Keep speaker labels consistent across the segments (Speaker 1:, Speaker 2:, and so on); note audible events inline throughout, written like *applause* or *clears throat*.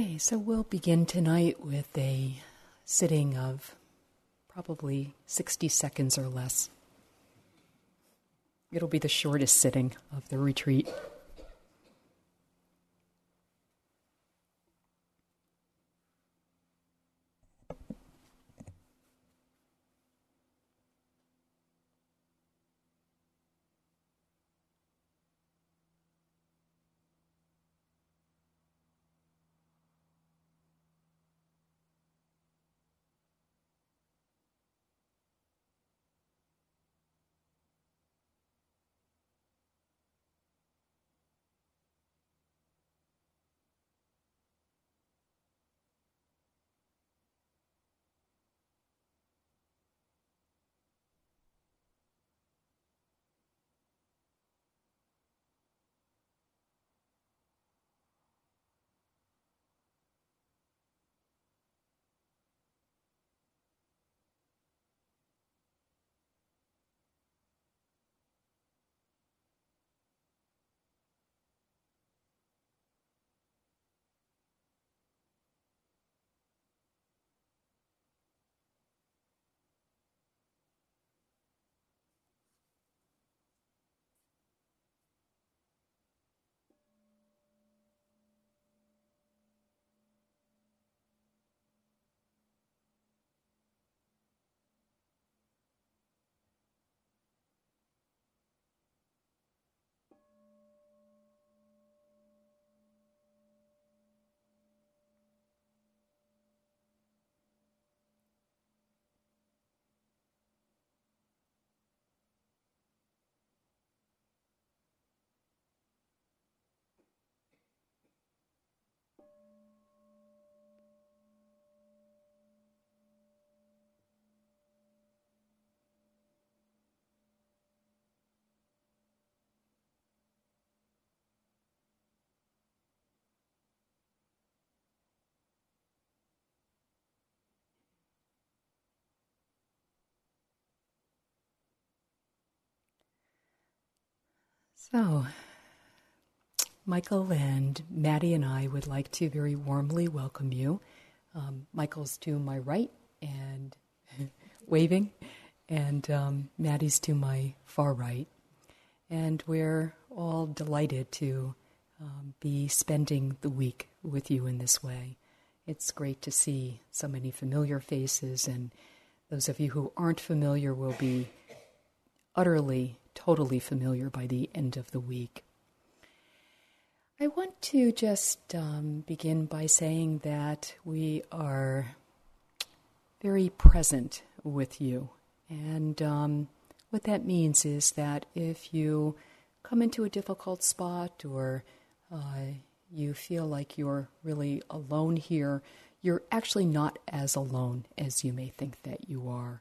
Speaker 1: Okay, so we'll begin tonight with a sitting of probably 60 seconds or less. It'll be the shortest sitting of the retreat. So, Michael and Maddie and I would like to very warmly welcome you. Um, Michael's to my right and *laughs* waving, and um, Maddie's to my far right. And we're all delighted to um, be spending the week with you in this way. It's great to see so many familiar faces, and those of you who aren't familiar will be utterly totally familiar by the end of the week. I want to just um, begin by saying that we are very present with you. And um, what that means is that if you come into a difficult spot or uh, you feel like you're really alone here, you're actually not as alone as you may think that you are.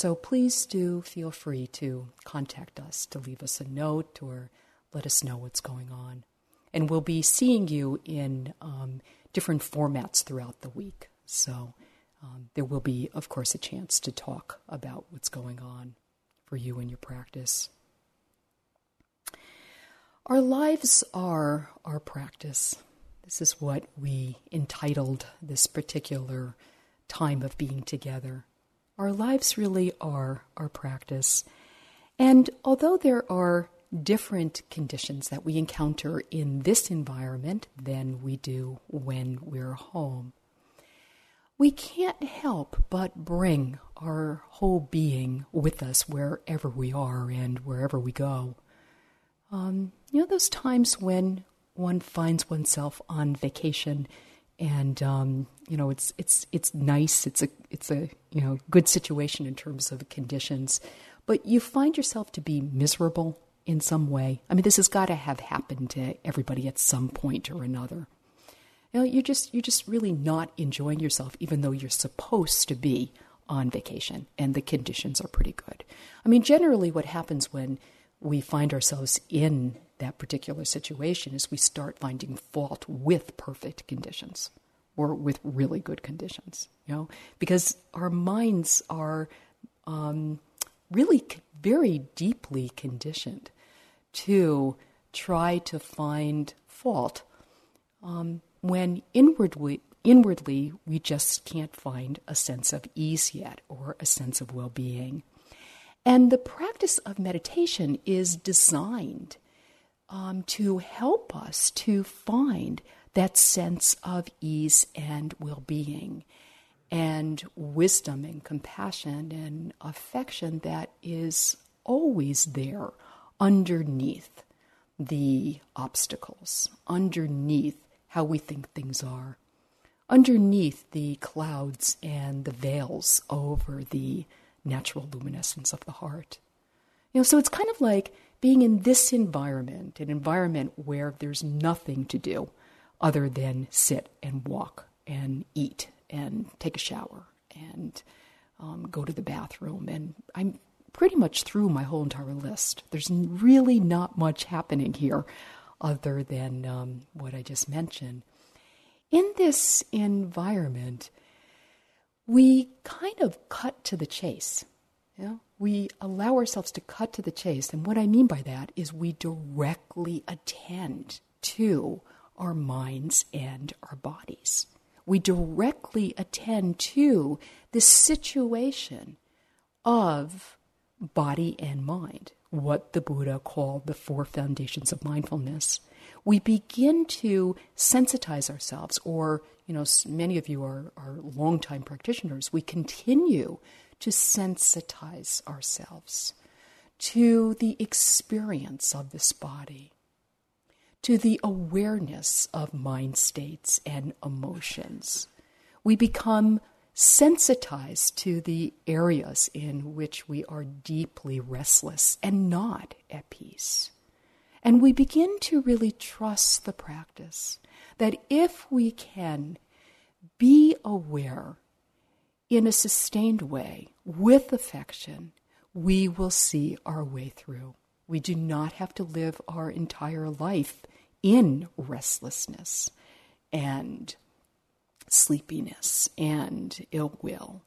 Speaker 1: So please do feel free to contact us, to leave us a note or let us know what's going on. And we'll be seeing you in um, different formats throughout the week. So um, there will be, of course, a chance to talk about what's going on for you and your practice. Our lives are our practice. This is what we entitled this particular time of being together. Our lives really are our practice. And although there are different conditions that we encounter in this environment than we do when we're home, we can't help but bring our whole being with us wherever we are and wherever we go. Um, you know, those times when one finds oneself on vacation and um, you know it's it's it's nice. It's a it's a you know good situation in terms of conditions, but you find yourself to be miserable in some way. I mean, this has got to have happened to everybody at some point or another. You know, you're just you're just really not enjoying yourself, even though you're supposed to be on vacation and the conditions are pretty good. I mean, generally, what happens when we find ourselves in that particular situation is we start finding fault with perfect conditions or with really good conditions, you know, because our minds are um, really very deeply conditioned to try to find fault um, when inwardly, inwardly we just can't find a sense of ease yet or a sense of well being. And the practice of meditation is designed um, to help us to find that sense of ease and well being and wisdom and compassion and affection that is always there underneath the obstacles, underneath how we think things are, underneath the clouds and the veils over the natural luminescence of the heart. You know, so it's kind of like being in this environment, an environment where there's nothing to do other than sit and walk and eat and take a shower and um, go to the bathroom. And I'm pretty much through my whole entire list. There's really not much happening here other than um, what I just mentioned. In this environment, we kind of cut to the chase. You know? We allow ourselves to cut to the chase. And what I mean by that is we directly attend to our minds and our bodies. We directly attend to the situation of body and mind, what the Buddha called the four foundations of mindfulness. We begin to sensitize ourselves, or, you know, many of you are, are longtime practitioners, we continue to sensitize ourselves to the experience of this body, to the awareness of mind states and emotions. We become sensitized to the areas in which we are deeply restless and not at peace. And we begin to really trust the practice that if we can be aware in a sustained way with affection, we will see our way through. We do not have to live our entire life in restlessness and sleepiness and ill will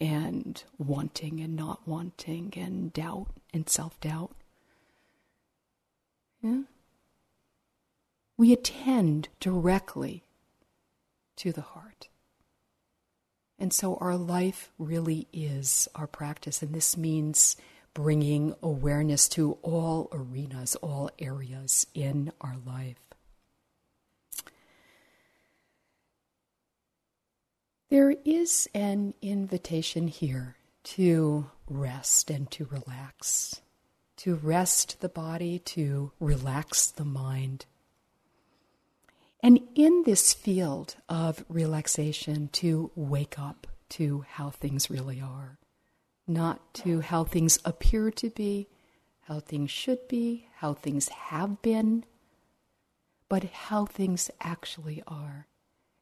Speaker 1: and wanting and not wanting and doubt and self doubt. Yeah? We attend directly to the heart. And so our life really is our practice, and this means bringing awareness to all arenas, all areas in our life. There is an invitation here to rest and to relax, to rest the body, to relax the mind. And in this field of relaxation, to wake up to how things really are, not to how things appear to be, how things should be, how things have been, but how things actually are.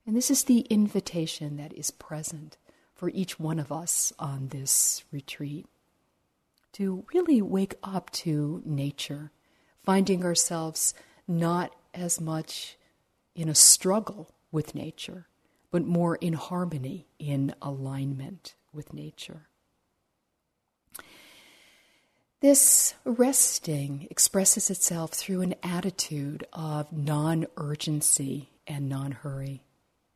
Speaker 1: And this is the invitation that is present for each one of us on this retreat to really wake up to nature, finding ourselves not as much in a struggle with nature, but more in harmony, in alignment with nature. This resting expresses itself through an attitude of non urgency and non hurry.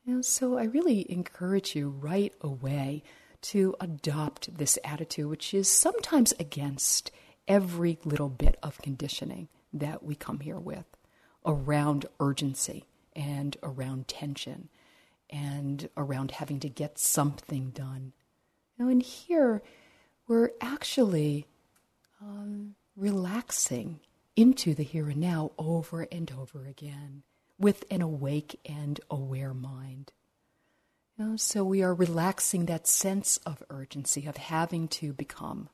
Speaker 1: And so I really encourage you right away to adopt this attitude, which is sometimes against every little bit of conditioning that we come here with around urgency and around tension and around having to get something done. Now, in here, we're actually um, relaxing into the here and now over and over again with an awake and aware mind. So we are relaxing that sense of urgency of having to become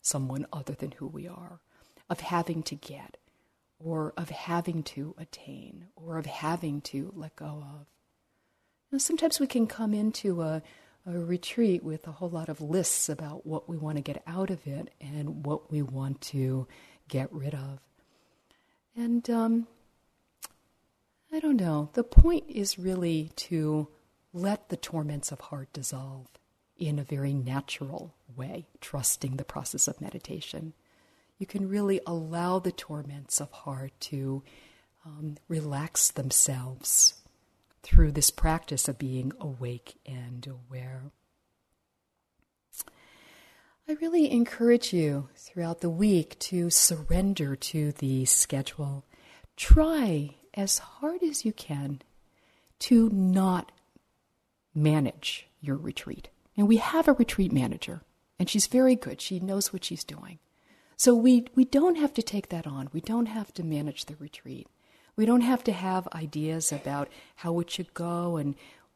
Speaker 1: someone other than who we are, of having to get, or of having to attain, or of having to let go of. Sometimes we can come into a, a retreat with a whole lot of lists about what we want to get out of it and what we want to get rid of. And um, I don't know. The point is really to let the torments of heart dissolve in a very natural way, trusting the process of meditation. You can really allow the torments of heart to um, relax themselves through this practice of being awake and aware. I really encourage you throughout the week to surrender to the schedule. Try as hard as you can to not manage your retreat. And we have a retreat manager, and she's very good. She knows what she's doing. So we, we don't have to take that on. We don't have to manage the retreat. We don't have to have ideas about how it should go and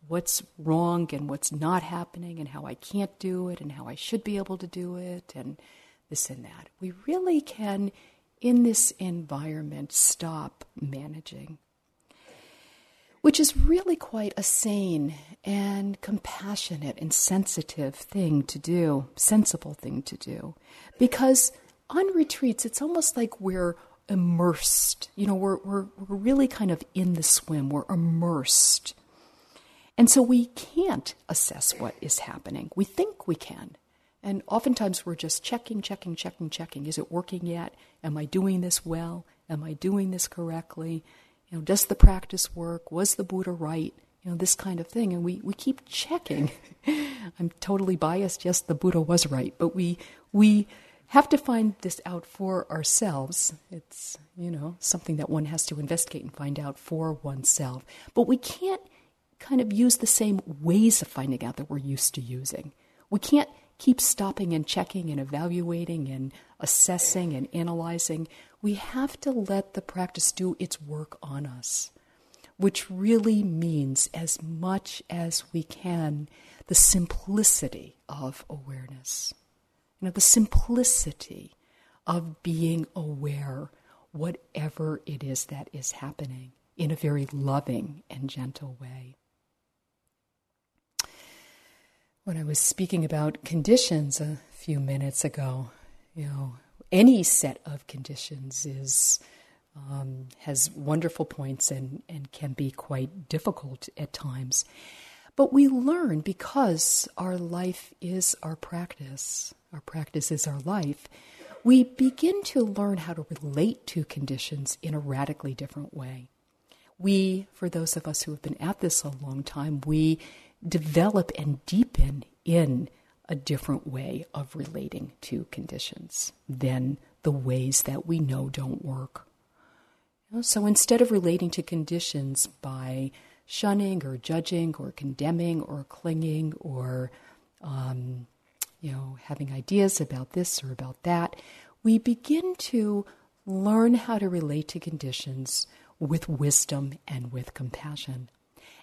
Speaker 1: what's wrong and what's not happening and how I can't do it and how I should be able to do it and this and that. We really can, in this environment, stop managing, which is really quite a sane and compassionate and sensitive thing to do, sensible thing to do. Because on retreats, it's almost like we're immersed. You know, we're, we're, we're really kind of in the swim, we're immersed and so we can't assess what is happening. We think we can. And oftentimes we're just checking, checking, checking, checking. Is it working yet? Am I doing this well? Am I doing this correctly? You know, does the practice work? Was the Buddha right? You know, this kind of thing. And we, we keep checking. *laughs* I'm totally biased. Yes, the Buddha was right. But we, we have to find this out for ourselves. It's, you know, something that one has to investigate and find out for oneself. But we can't kind of use the same ways of finding out that we're used to using. We can't keep stopping and checking and evaluating and assessing and analyzing. We have to let the practice do its work on us, which really means as much as we can the simplicity of awareness. You know, the simplicity of being aware, whatever it is that is happening, in a very loving and gentle way when I was speaking about conditions a few minutes ago, you know, any set of conditions is um, has wonderful points and, and can be quite difficult at times. But we learn because our life is our practice, our practice is our life. We begin to learn how to relate to conditions in a radically different way. We, for those of us who have been at this a long time, we develop and deepen in a different way of relating to conditions than the ways that we know don't work. So instead of relating to conditions by shunning or judging or condemning or clinging or um, you know having ideas about this or about that, we begin to learn how to relate to conditions with wisdom and with compassion.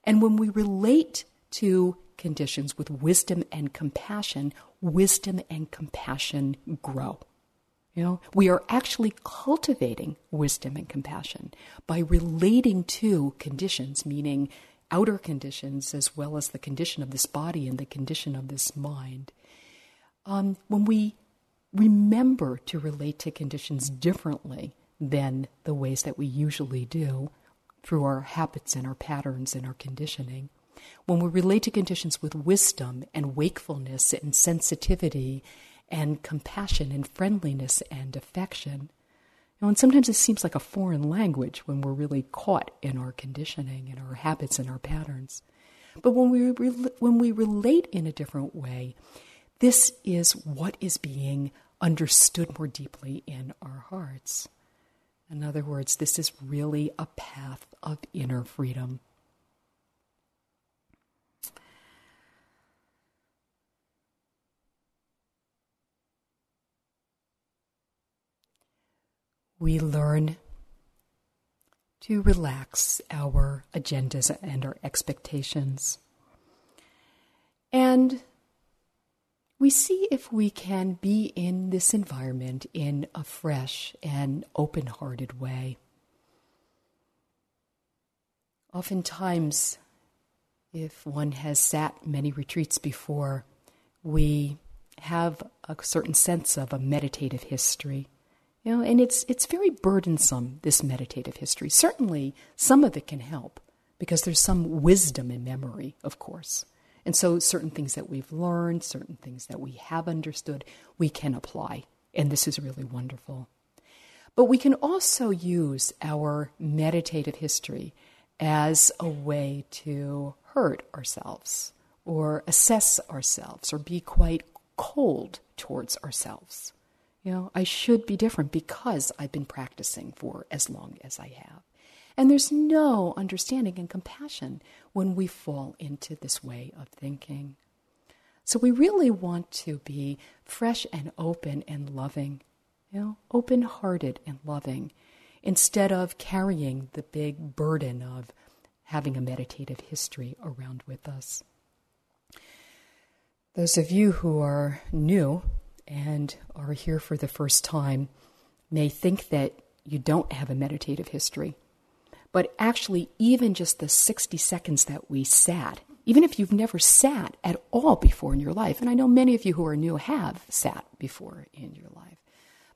Speaker 1: And when we relate to conditions with wisdom and compassion, wisdom and compassion grow. You know, we are actually cultivating wisdom and compassion by relating to conditions, meaning outer conditions as well as the condition of this body and the condition of this mind. Um, when we remember to relate to conditions differently than the ways that we usually do through our habits and our patterns and our conditioning, when we relate to conditions with wisdom and wakefulness and sensitivity and compassion and friendliness and affection. You know, and sometimes it seems like a foreign language when we're really caught in our conditioning and our habits and our patterns. But when we, re- when we relate in a different way, this is what is being understood more deeply in our hearts. In other words, this is really a path of inner freedom. we learn to relax our agendas and our expectations. And we see if we can be in this environment in a fresh and open hearted way. Oftentimes, if one has sat many retreats before, we have a certain sense of a meditative history. You know, and it's it's very burdensome this meditative history. Certainly, some of it can help because there's some wisdom in memory, of course. And so certain things that we've learned, certain things that we have understood, we can apply. And this is really wonderful. But we can also use our meditative history as a way to hurt ourselves or assess ourselves or be quite cold towards ourselves. You know, I should be different because I've been practicing for as long as I have. And there's no understanding and compassion when we fall into this way of thinking. So we really want to be fresh and open and loving, you know, open hearted and loving, instead of carrying the big burden of having a meditative history around with us. Those of you who are new and are here for the first time may think that you don't have a meditative history. But actually, even just the 60 seconds that we sat, even if you've never sat at all before in your life, and I know many of you who are new have sat before in your life,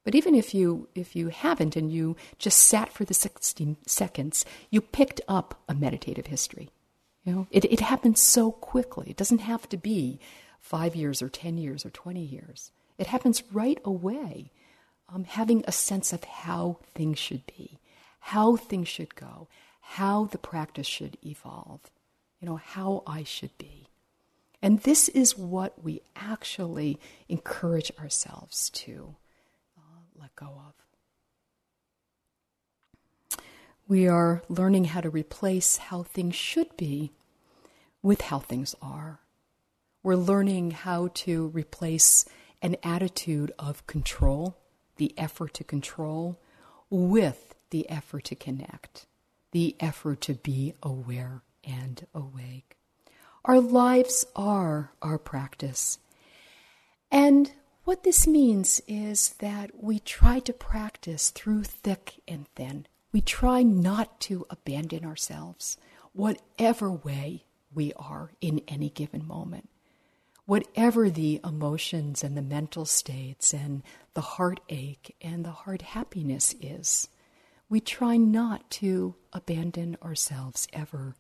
Speaker 1: but even if you if you haven't and you just sat for the 60 seconds, you picked up a meditative history. You know, it, it happens so quickly. It doesn't have to be five years or 10 years or 20 years. It happens right away, um, having a sense of how things should be how things should go, how the practice should evolve, you know, how I should be. And this is what we actually encourage ourselves to uh, let go of. We are learning how to replace how things should be with how things are. We're learning how to replace an attitude of control, the effort to control, with the effort to connect, the effort to be aware and awake. Our lives are our practice. And what this means is that we try to practice through thick and thin. We try not to abandon ourselves, whatever way we are in any given moment. Whatever the emotions and the mental states and the heartache and the heart happiness is, we try not to abandon ourselves ever.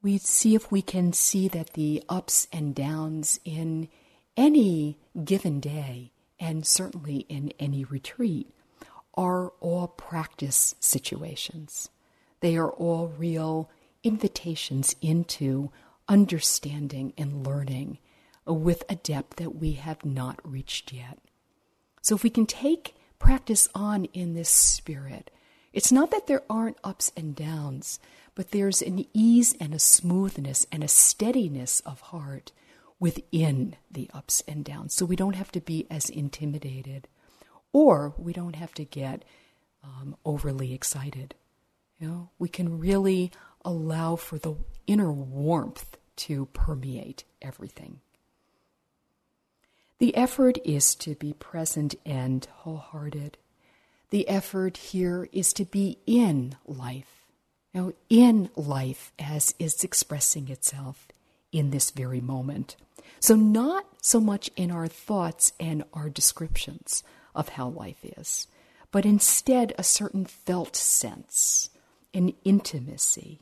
Speaker 1: We see if we can see that the ups and downs in any given day, and certainly in any retreat, are all practice situations. They are all real invitations into understanding and learning with a depth that we have not reached yet. So, if we can take practice on in this spirit. It's not that there aren't ups and downs, but there's an ease and a smoothness and a steadiness of heart within the ups and downs. So we don't have to be as intimidated, or we don't have to get um, overly excited. You know, we can really allow for the inner warmth to permeate everything. The effort is to be present and wholehearted. The effort here is to be in life, Now, in life as it's expressing itself in this very moment. So, not so much in our thoughts and our descriptions of how life is, but instead a certain felt sense, an intimacy,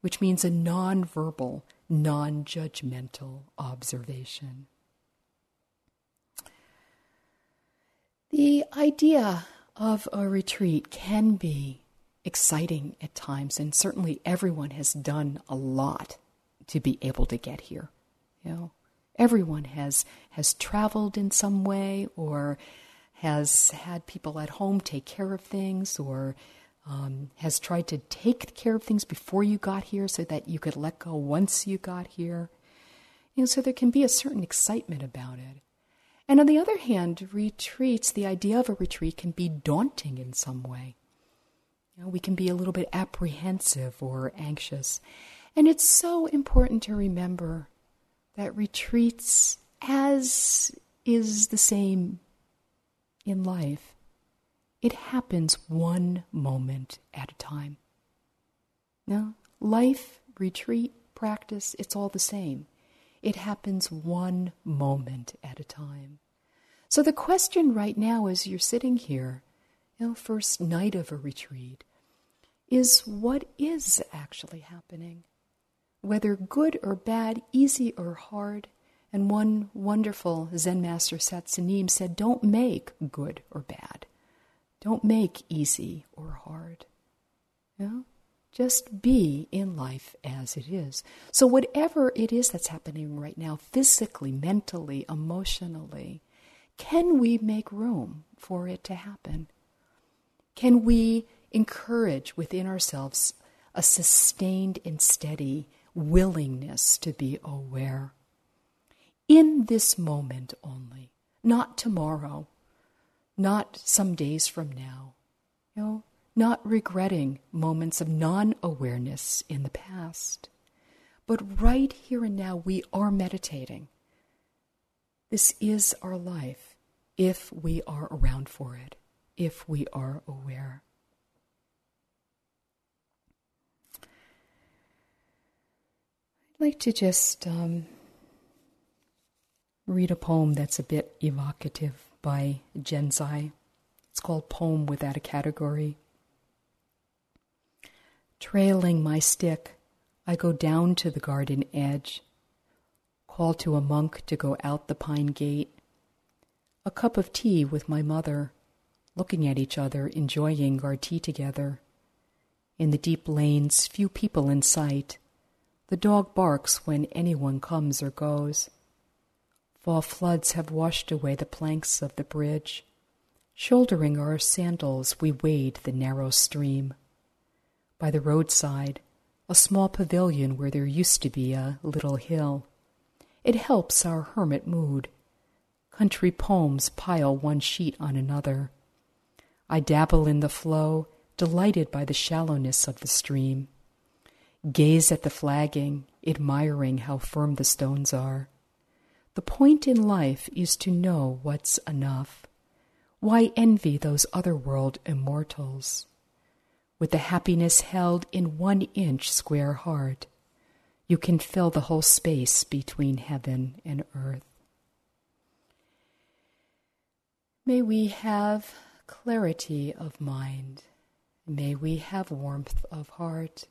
Speaker 1: which means a non-verbal, non judgmental observation. The idea of a retreat can be exciting at times, and certainly everyone has done a lot to be able to get here. You know, everyone has has traveled in some way, or has had people at home take care of things, or um, has tried to take care of things before you got here, so that you could let go once you got here. You know, so there can be a certain excitement about it. And on the other hand, retreats, the idea of a retreat can be daunting in some way. You know, we can be a little bit apprehensive or anxious. And it's so important to remember that retreats, as is the same in life, it happens one moment at a time. Now, life, retreat, practice, it's all the same. It happens one moment at a time. So the question right now, as you're sitting here, you know, first night of a retreat, is what is actually happening? Whether good or bad, easy or hard. And one wonderful Zen master, Soen Sa Nim, said, Don't make good or bad. Don't make easy or hard. You know? Just be in life as it is. So, whatever it is that's happening right now, physically, mentally, emotionally, can we make room for it to happen? Can we encourage within ourselves a sustained and steady willingness to be aware? In this moment only, not tomorrow, not some days from now. You know, not regretting moments of non awareness in the past. But right here and now, we are meditating. This is our life if we are around for it, if we are aware. I'd like to just um, read a poem that's a bit evocative by Gensei. It's called Poem Without a Category. Trailing my stick, I go down to the garden edge, call to a monk to go out the pine gate. A cup of tea with my mother, looking at each other, enjoying our tea together. In the deep lanes, few people in sight. The dog barks when anyone comes or goes. Fall floods have washed away the planks of the bridge. Shouldering our sandals, we wade the narrow stream by the roadside, a small pavilion where there used to be a little hill. It helps our hermit mood. Country poems pile one sheet on another. I dabble in the flow, delighted by the shallowness of the stream. Gaze at the flagging, admiring how firm the stones are. The point in life is to know what's enough. Why envy those otherworld immortals? With the happiness held in one inch square heart, you can fill the whole space between heaven and earth. May we have clarity of mind. May we have warmth of heart.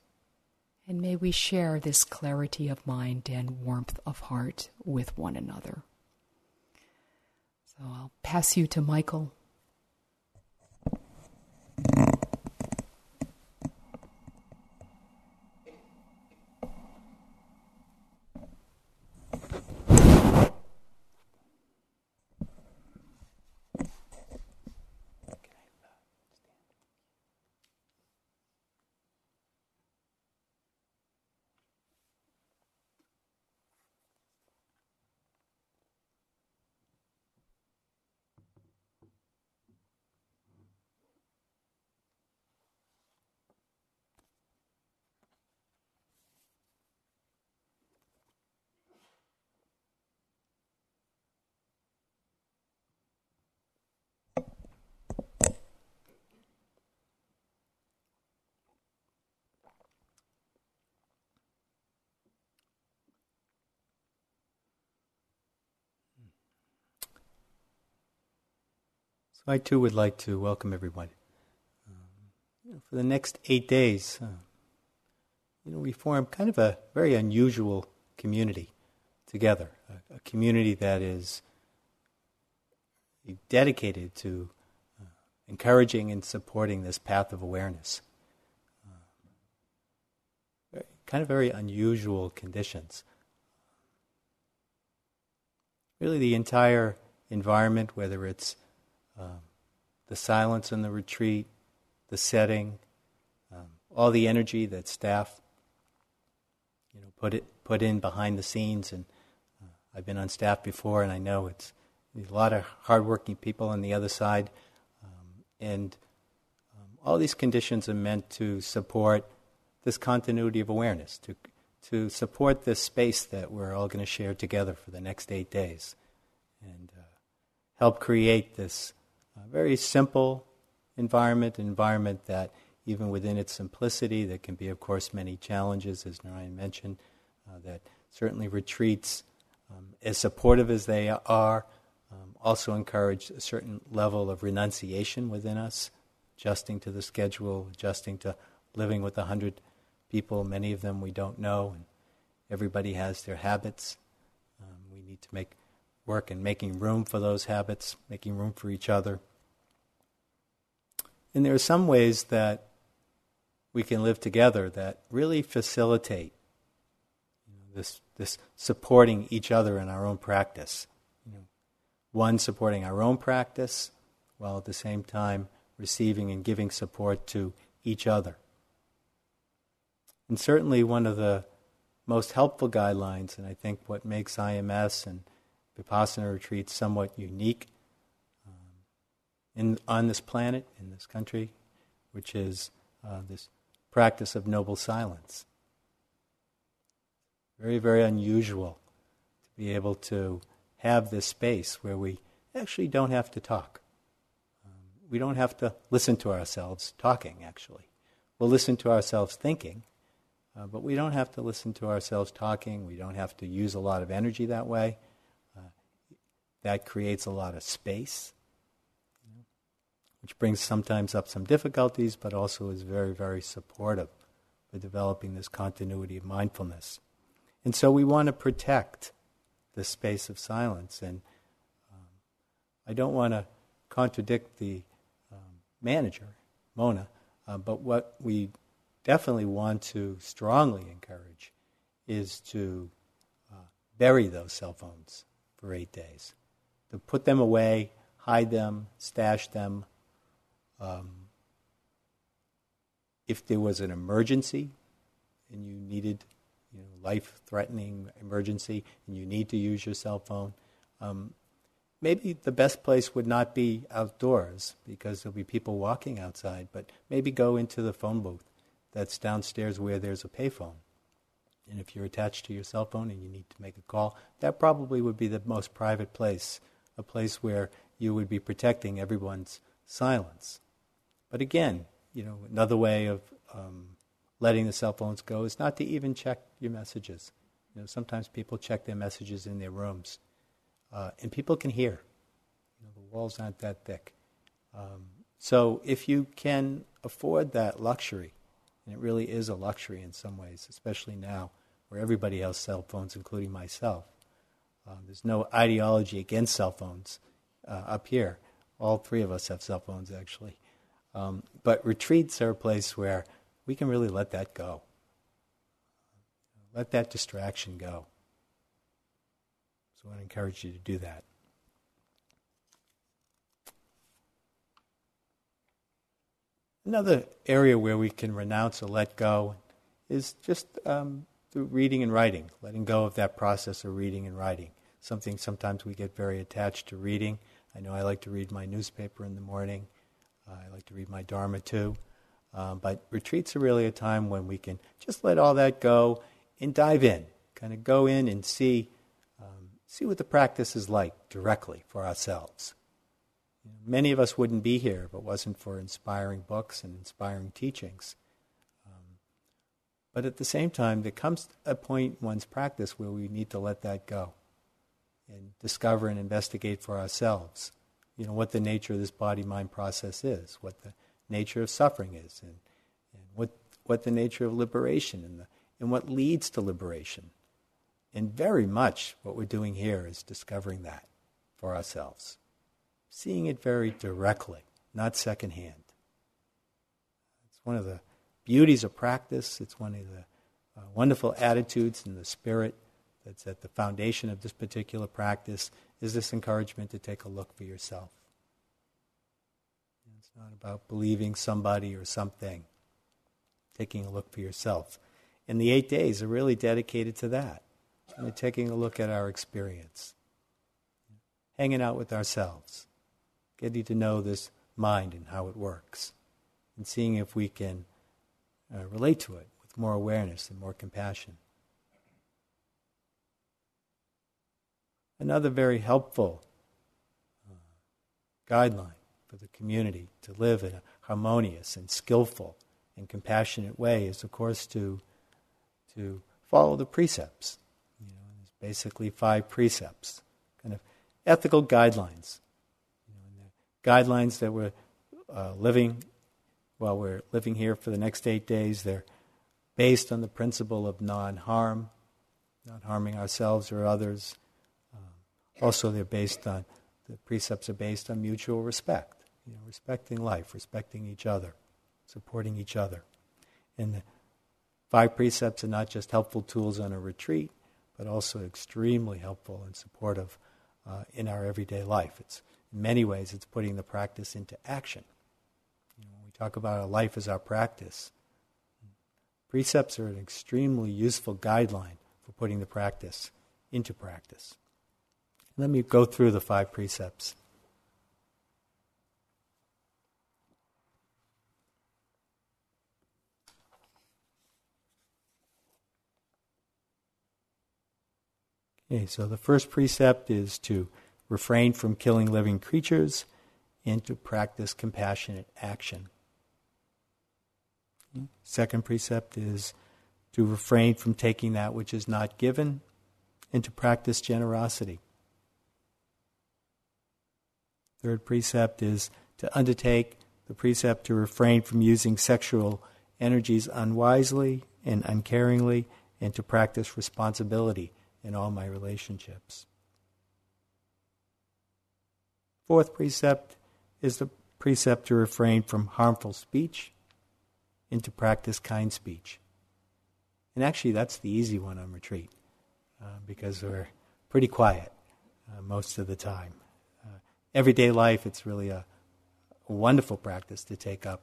Speaker 1: And may we share this clarity of mind and warmth of heart with one another. So I'll pass you to Michael.
Speaker 2: So I too would like to welcome everyone. Um, you know, for the next eight days, uh, you know, we form kind of a very unusual community together, a, a community that is dedicated to uh, encouraging and supporting this path of awareness. Uh, kind of very unusual conditions. Really, the entire environment, whether it's um, the silence in the retreat, the setting, um, all the energy that staff, you know, put it put in behind the scenes. And uh, I've been on staff before, and I know it's a lot of hardworking people on the other side, um, and um, all these conditions are meant to support this continuity of awareness, to to support this space that we're all going to share together for the next eight days, and uh, help create this a very simple environment, an environment that, even within its simplicity, there can be, of course, many challenges, as Narayan mentioned, uh, that certainly retreats, um, as supportive as they are, um, also encourage a certain level of renunciation within us, adjusting to the schedule, adjusting to living with a hundred people, many of them we don't know, and everybody has their habits. Um, we need to make work in making room for those habits, making room for each other. And there are some ways that we can live together that really facilitate this, this supporting each other in our own practice. You know, one supporting our own practice, while at the same time receiving and giving support to each other. And certainly, one of the most helpful guidelines, and I think what makes IMS and Vipassana retreats somewhat unique in, on this planet, in this country, which is uh, this practice of noble silence. Very, very unusual to be able to have this space where we actually don't have to talk. Um, we don't have to listen to ourselves talking, actually. We'll listen to ourselves thinking, uh, but we don't have to listen to ourselves talking. We don't have to use a lot of energy that way. Uh, that creates a lot of space which brings sometimes up some difficulties, but also is very, very supportive for developing this continuity of mindfulness. And so we want to protect the space of silence. And um, I don't want to contradict the um, manager, Mona, uh, but what we definitely want to strongly encourage is to uh, bury those cell phones for eight days, to put them away, hide them, stash them, um, if there was an emergency and you needed, you know, life-threatening emergency, and you need to use your cell phone, um, maybe the best place would not be outdoors because there'll be people walking outside, but maybe go into the phone booth that's downstairs where there's a payphone. And if you're attached to your cell phone and you need to make a call, that probably would be the most private place, a place where you would be protecting everyone's silence. But again, you know, another way of um, letting the cell phones go is not to even check your messages. You know, sometimes people check their messages in their rooms, uh, and people can hear. You know, the walls aren't that thick. Um, so if you can afford that luxury, and it really is a luxury in some ways, especially now where everybody has cell phones, including myself. Um, there's no ideology against cell phones uh, up here. All three of us have cell phones, actually. Um, but retreats are a place where we can really let that go. Let that distraction go. So I encourage you to do that. Another area where we can renounce or let go is just um, through reading and writing, letting go of that process of reading and writing. Something sometimes we get very attached to reading. I know I like to read my newspaper in the morning. I like to read my Dharma too. Um, but retreats are really a time when we can just let all that go and dive in, kind of go in and see, um, see what the practice is like directly for ourselves. Many of us wouldn't be here if it wasn't for inspiring books and inspiring teachings. Um, but at the same time, there comes a point in one's practice where we need to let that go and discover and investigate for ourselves you know, what the nature of this body-mind process is, what the nature of suffering is, and, and what, what the nature of liberation and, the, and what leads to liberation. And very much what we're doing here is discovering that for ourselves, seeing it very directly, not secondhand. It's one of the beauties of practice. It's one of the uh, wonderful attitudes and the spirit that's at the foundation of this particular practice is this encouragement to take a look for yourself. It's not about believing somebody or something, taking a look for yourself. And the eight days are really dedicated to that, and taking a look at our experience, hanging out with ourselves, getting to know this mind and how it works, and seeing if we can uh, relate to it with more awareness and more compassion. Another very helpful uh, guideline for the community to live in a harmonious and skillful and compassionate way is, of course, to, to follow the precepts. You know, there's basically five precepts, kind of ethical guidelines. You know, guidelines that we're uh, living while we're living here for the next eight days. They're based on the principle of non harm, not harming ourselves or others also, they're based on, the precepts are based on mutual respect, you know, respecting life, respecting each other, supporting each other. And the five precepts are not just helpful tools on a retreat, but also extremely helpful and supportive uh, in our everyday life. It's in many ways it's putting the practice into action. You know, when we talk about our life as our practice, precepts are an extremely useful guideline for putting the practice into practice. Let me go through the five precepts. Okay, so the first precept is to refrain from killing living creatures and to practice compassionate action. Second precept is to refrain from taking that which is not given and to practice generosity. Third precept is to undertake the precept to refrain from using sexual energies unwisely and uncaringly and to practice responsibility in all my relationships. Fourth precept is the precept to refrain from harmful speech and to practice kind speech. And actually, that's the easy one on retreat uh, because we're pretty quiet uh, most of the time. Everyday life, it's really a, a wonderful practice to take up,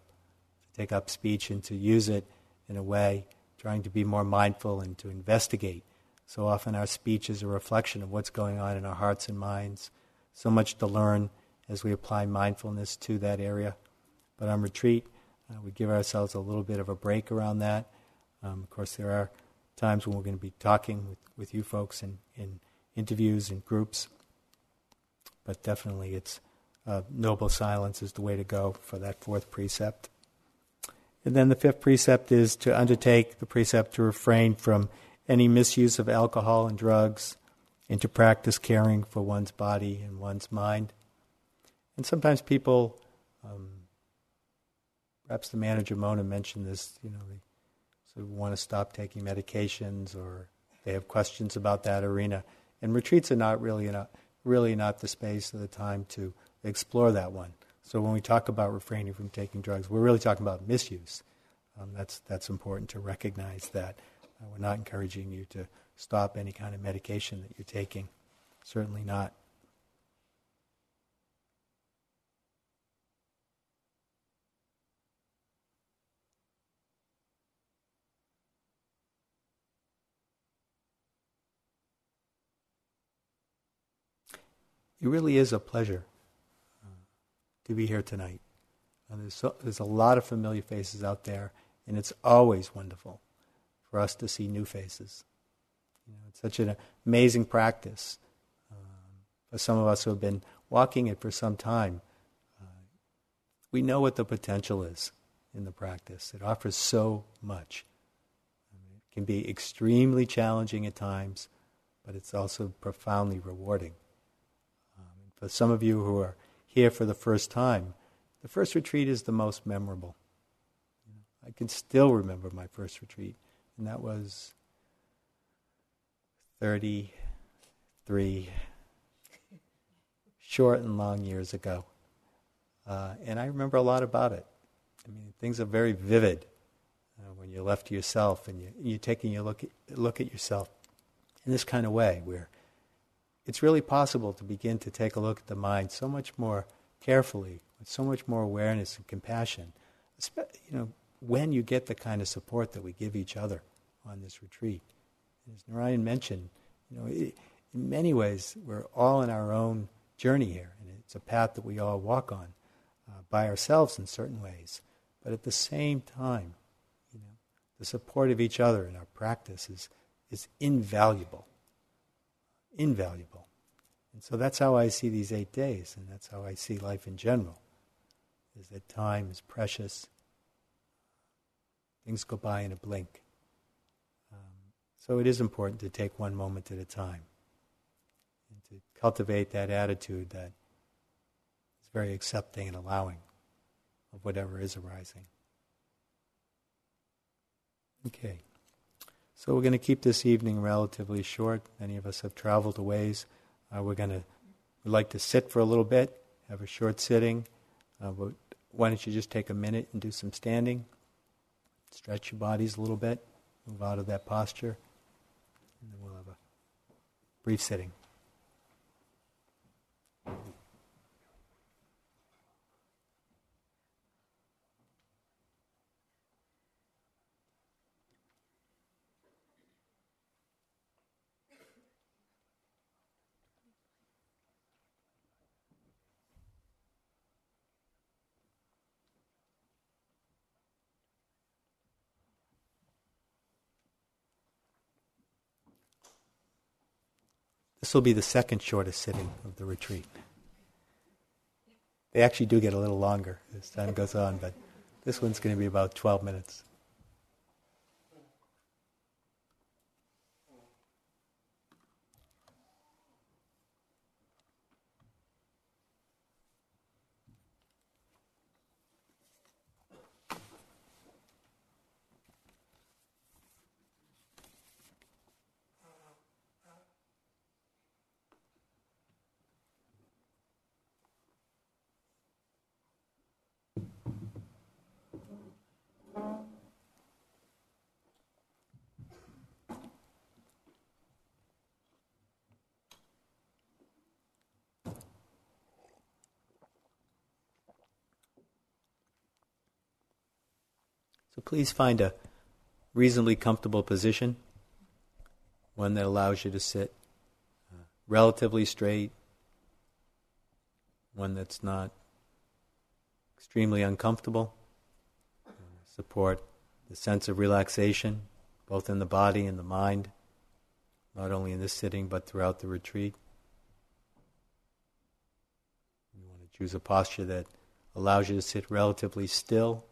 Speaker 2: to take up speech and to use it in a way, trying to be more mindful and to investigate so often our speech is a reflection of what's going on in our hearts and minds. So much to learn as we apply mindfulness to that area. But on retreat, uh, we give ourselves a little bit of a break around that. Um, of course, there are times when we're going to be talking with, with you folks in, in interviews and groups. But definitely, it's uh, noble silence is the way to go for that fourth precept. And then the fifth precept is to undertake the precept to refrain from any misuse of alcohol and drugs, and to practice caring for one's body and one's mind. And sometimes people, um, perhaps the manager Mona mentioned this, you know, they sort of want to stop taking medications or they have questions about that arena. And retreats are not really not, really not the space or the time to explore that one. So when we talk about refraining from taking drugs, we're really talking about misuse. Um, that's that's important to recognize that. Uh, we're not encouraging you to stop any kind of medication that you're taking. Certainly not. It really is a pleasure uh, to be here tonight. Uh, there's, so, there's a lot of familiar faces out there, and it's always wonderful for us to see new faces. You know, it's such an amazing practice. Um, for some of us who have been walking it for some time, we know what the potential is in the practice. It offers so much. It can be extremely challenging at times, but it's also profoundly rewarding. For some of you who are here for the first time, the first retreat is the most memorable. I can still remember my first retreat and that was 33 short and long years ago. Uh, and I remember a lot about it. I mean, things are very vivid uh, when you're left to yourself and you, you're taking a look at, look at yourself in this kind of way, where it's really possible to begin to take a look at the mind so much more carefully, with so much more awareness and compassion. You know, when you get the kind of support that we give each other on this retreat. As Narayan mentioned, you know, it, in many ways, we're all in our own journey here, and it's a path that we all walk on uh, by ourselves in certain ways. But at the same time, you know, the support of each other in our practice is, is invaluable. Invaluable. And so that's how I see these eight days, and that's how I see life in general, is that time is precious. Things go by in a blink. Um, so it is important to take one moment at a time and to cultivate that attitude that is very accepting and allowing of whatever is arising. Okay. So we're going to keep this evening relatively short. Many of us have traveled a ways. Uh, we're going to we'd like to sit for a little bit, have a short sitting. Uh, why don't you just take a minute and do some standing? Stretch your bodies a little bit, move out of that posture, and then we'll have a brief sitting. This will be the second shortest sitting of the retreat. They actually do get a little longer as time goes on, but this one's going to be about 12 minutes. So please find a reasonably comfortable position, one that allows you to sit uh, relatively straight, one that's not extremely uncomfortable. Support the sense of relaxation, both in the body and the mind, not only in this sitting but throughout the retreat. You want to choose a posture that allows you to sit relatively still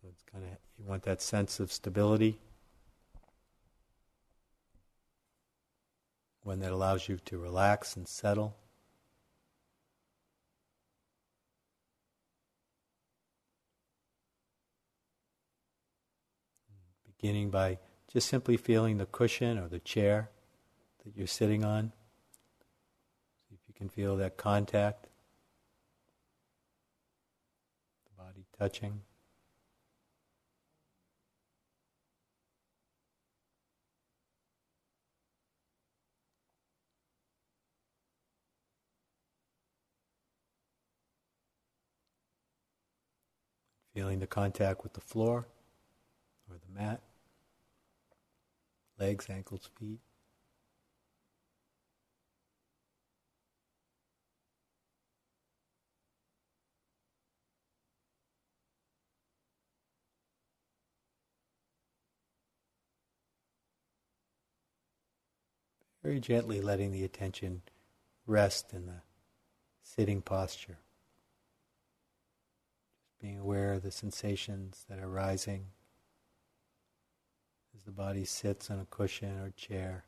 Speaker 2: so it's kind of, you want that sense of stability. One that allows you to relax and settle. Beginning by just simply feeling the cushion or the chair that you're sitting on. See if you can feel that contact, the body touching. Feeling the contact with the floor or the mat, legs, ankles, feet. Very gently letting the attention rest in the sitting posture being aware of the sensations that are rising as the body sits on a cushion or chair.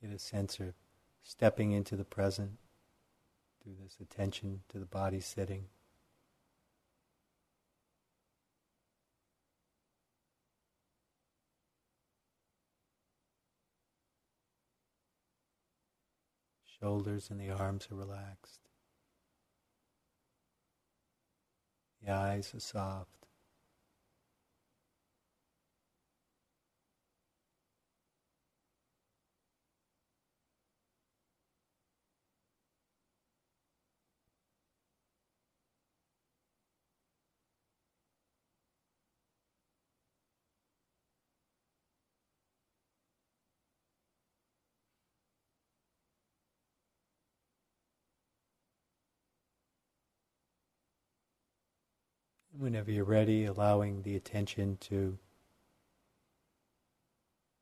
Speaker 2: Get a sense of stepping into the present through this attention to the body sitting. Shoulders and the arms are relaxed. The eyes are soft. Whenever you're ready, allowing the attention to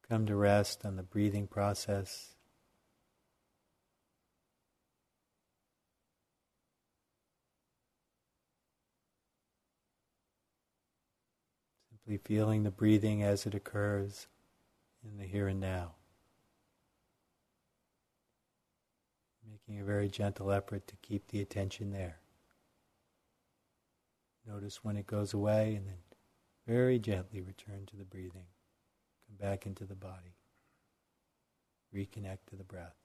Speaker 2: come to rest on the breathing process. Simply feeling the breathing as it occurs in the here and now. Making a very gentle effort to keep the attention there. Notice when it goes away and then very gently return to the breathing. Come back into the body. Reconnect to the breath.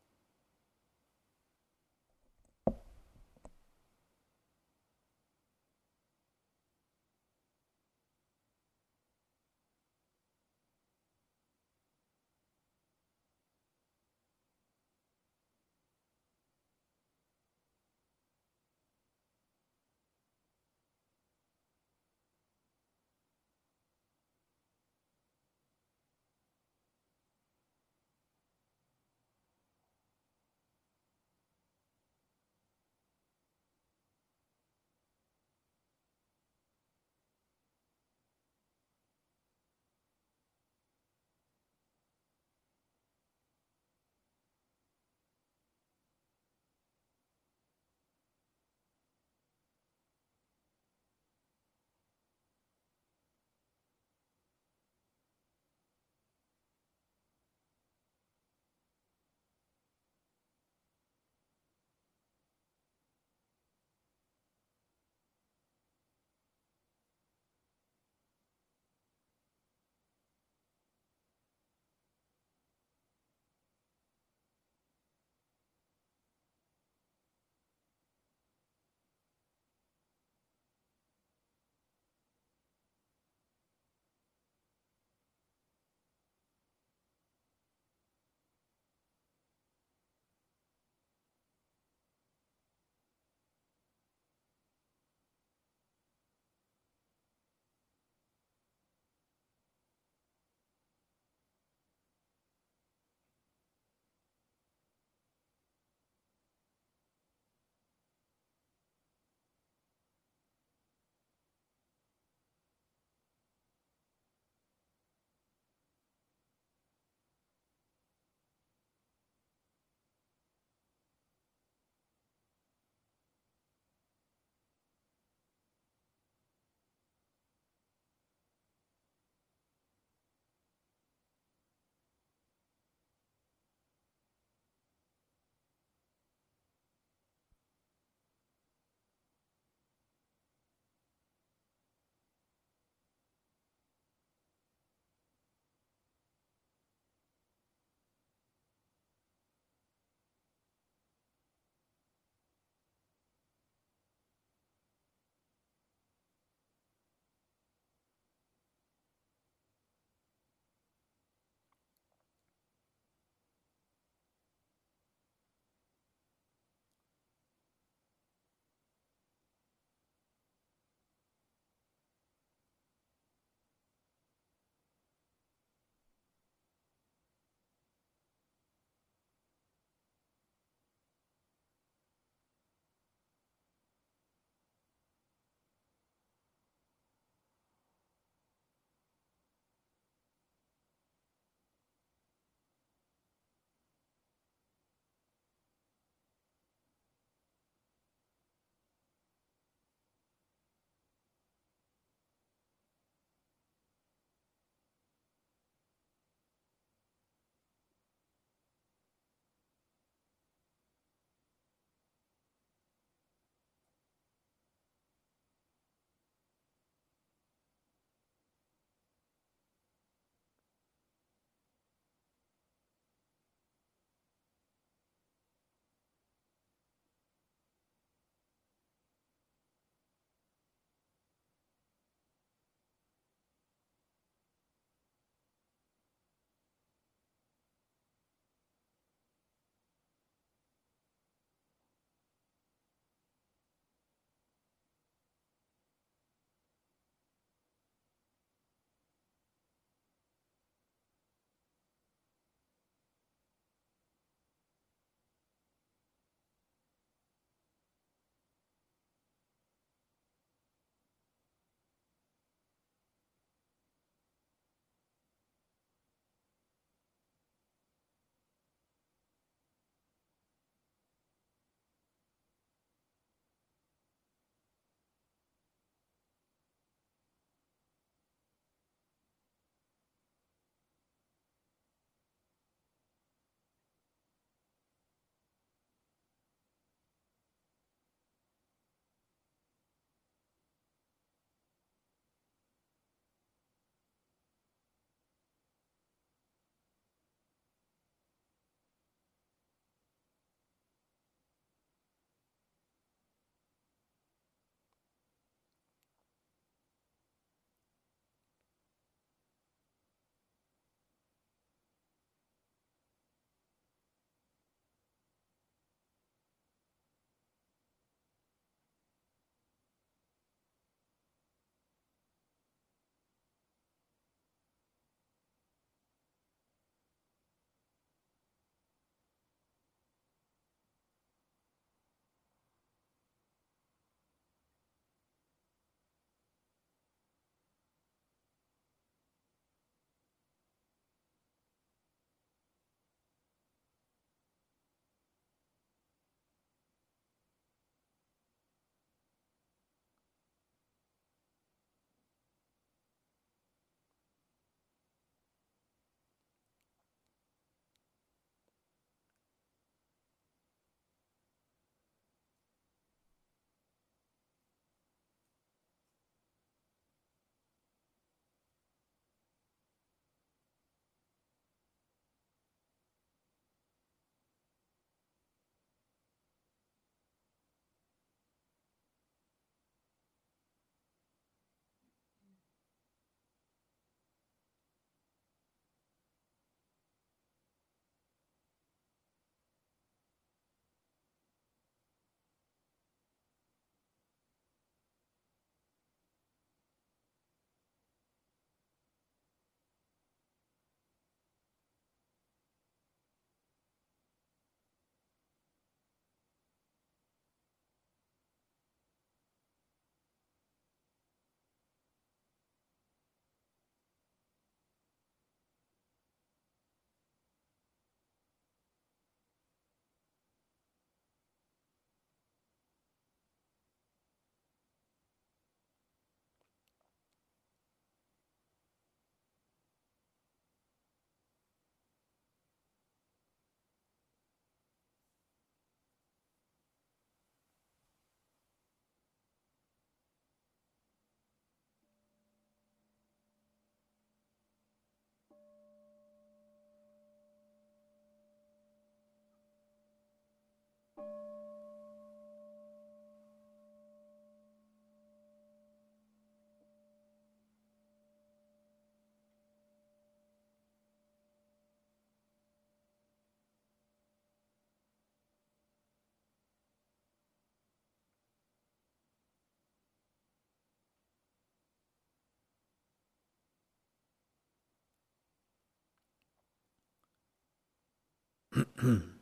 Speaker 2: Hmm. *clears throat*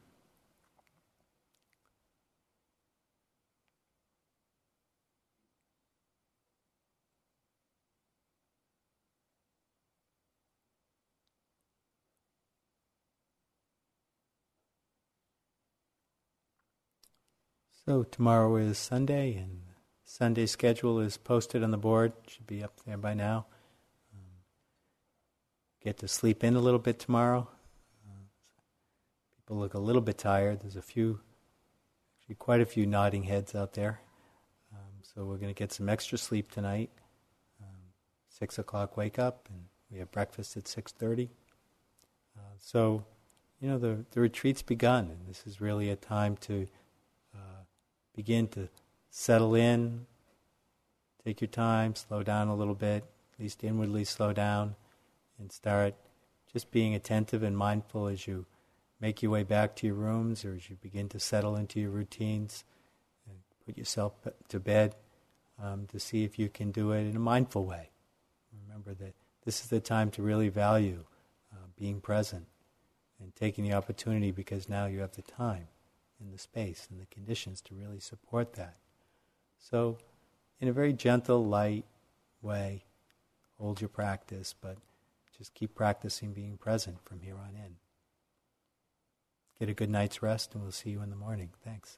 Speaker 2: So tomorrow is Sunday, and Sunday schedule is posted on the board. Should be up there by now. Um, get to sleep in a little bit tomorrow. Uh, people look a little bit tired. There's a few, actually quite a few nodding heads out there. Um, so we're going to get some extra sleep tonight. Um, Six o'clock wake up, and we have breakfast at six thirty. Uh, so, you know, the the retreat's begun, and this is really a time to begin to settle in. Take your time, slow down a little bit, at least inwardly slow down, and start just being attentive and mindful as you make your way back to your rooms or as you begin to settle into your routines and put yourself to bed um, to see if you can do it in a mindful way. Remember that this is the time to really value uh, being present and taking the opportunity because now you have the time in the space and the conditions to really support that. So, in a very gentle, light way, hold your practice, but just keep practicing being present from here on in. Get a good night's rest, and we'll see you in the morning. Thanks.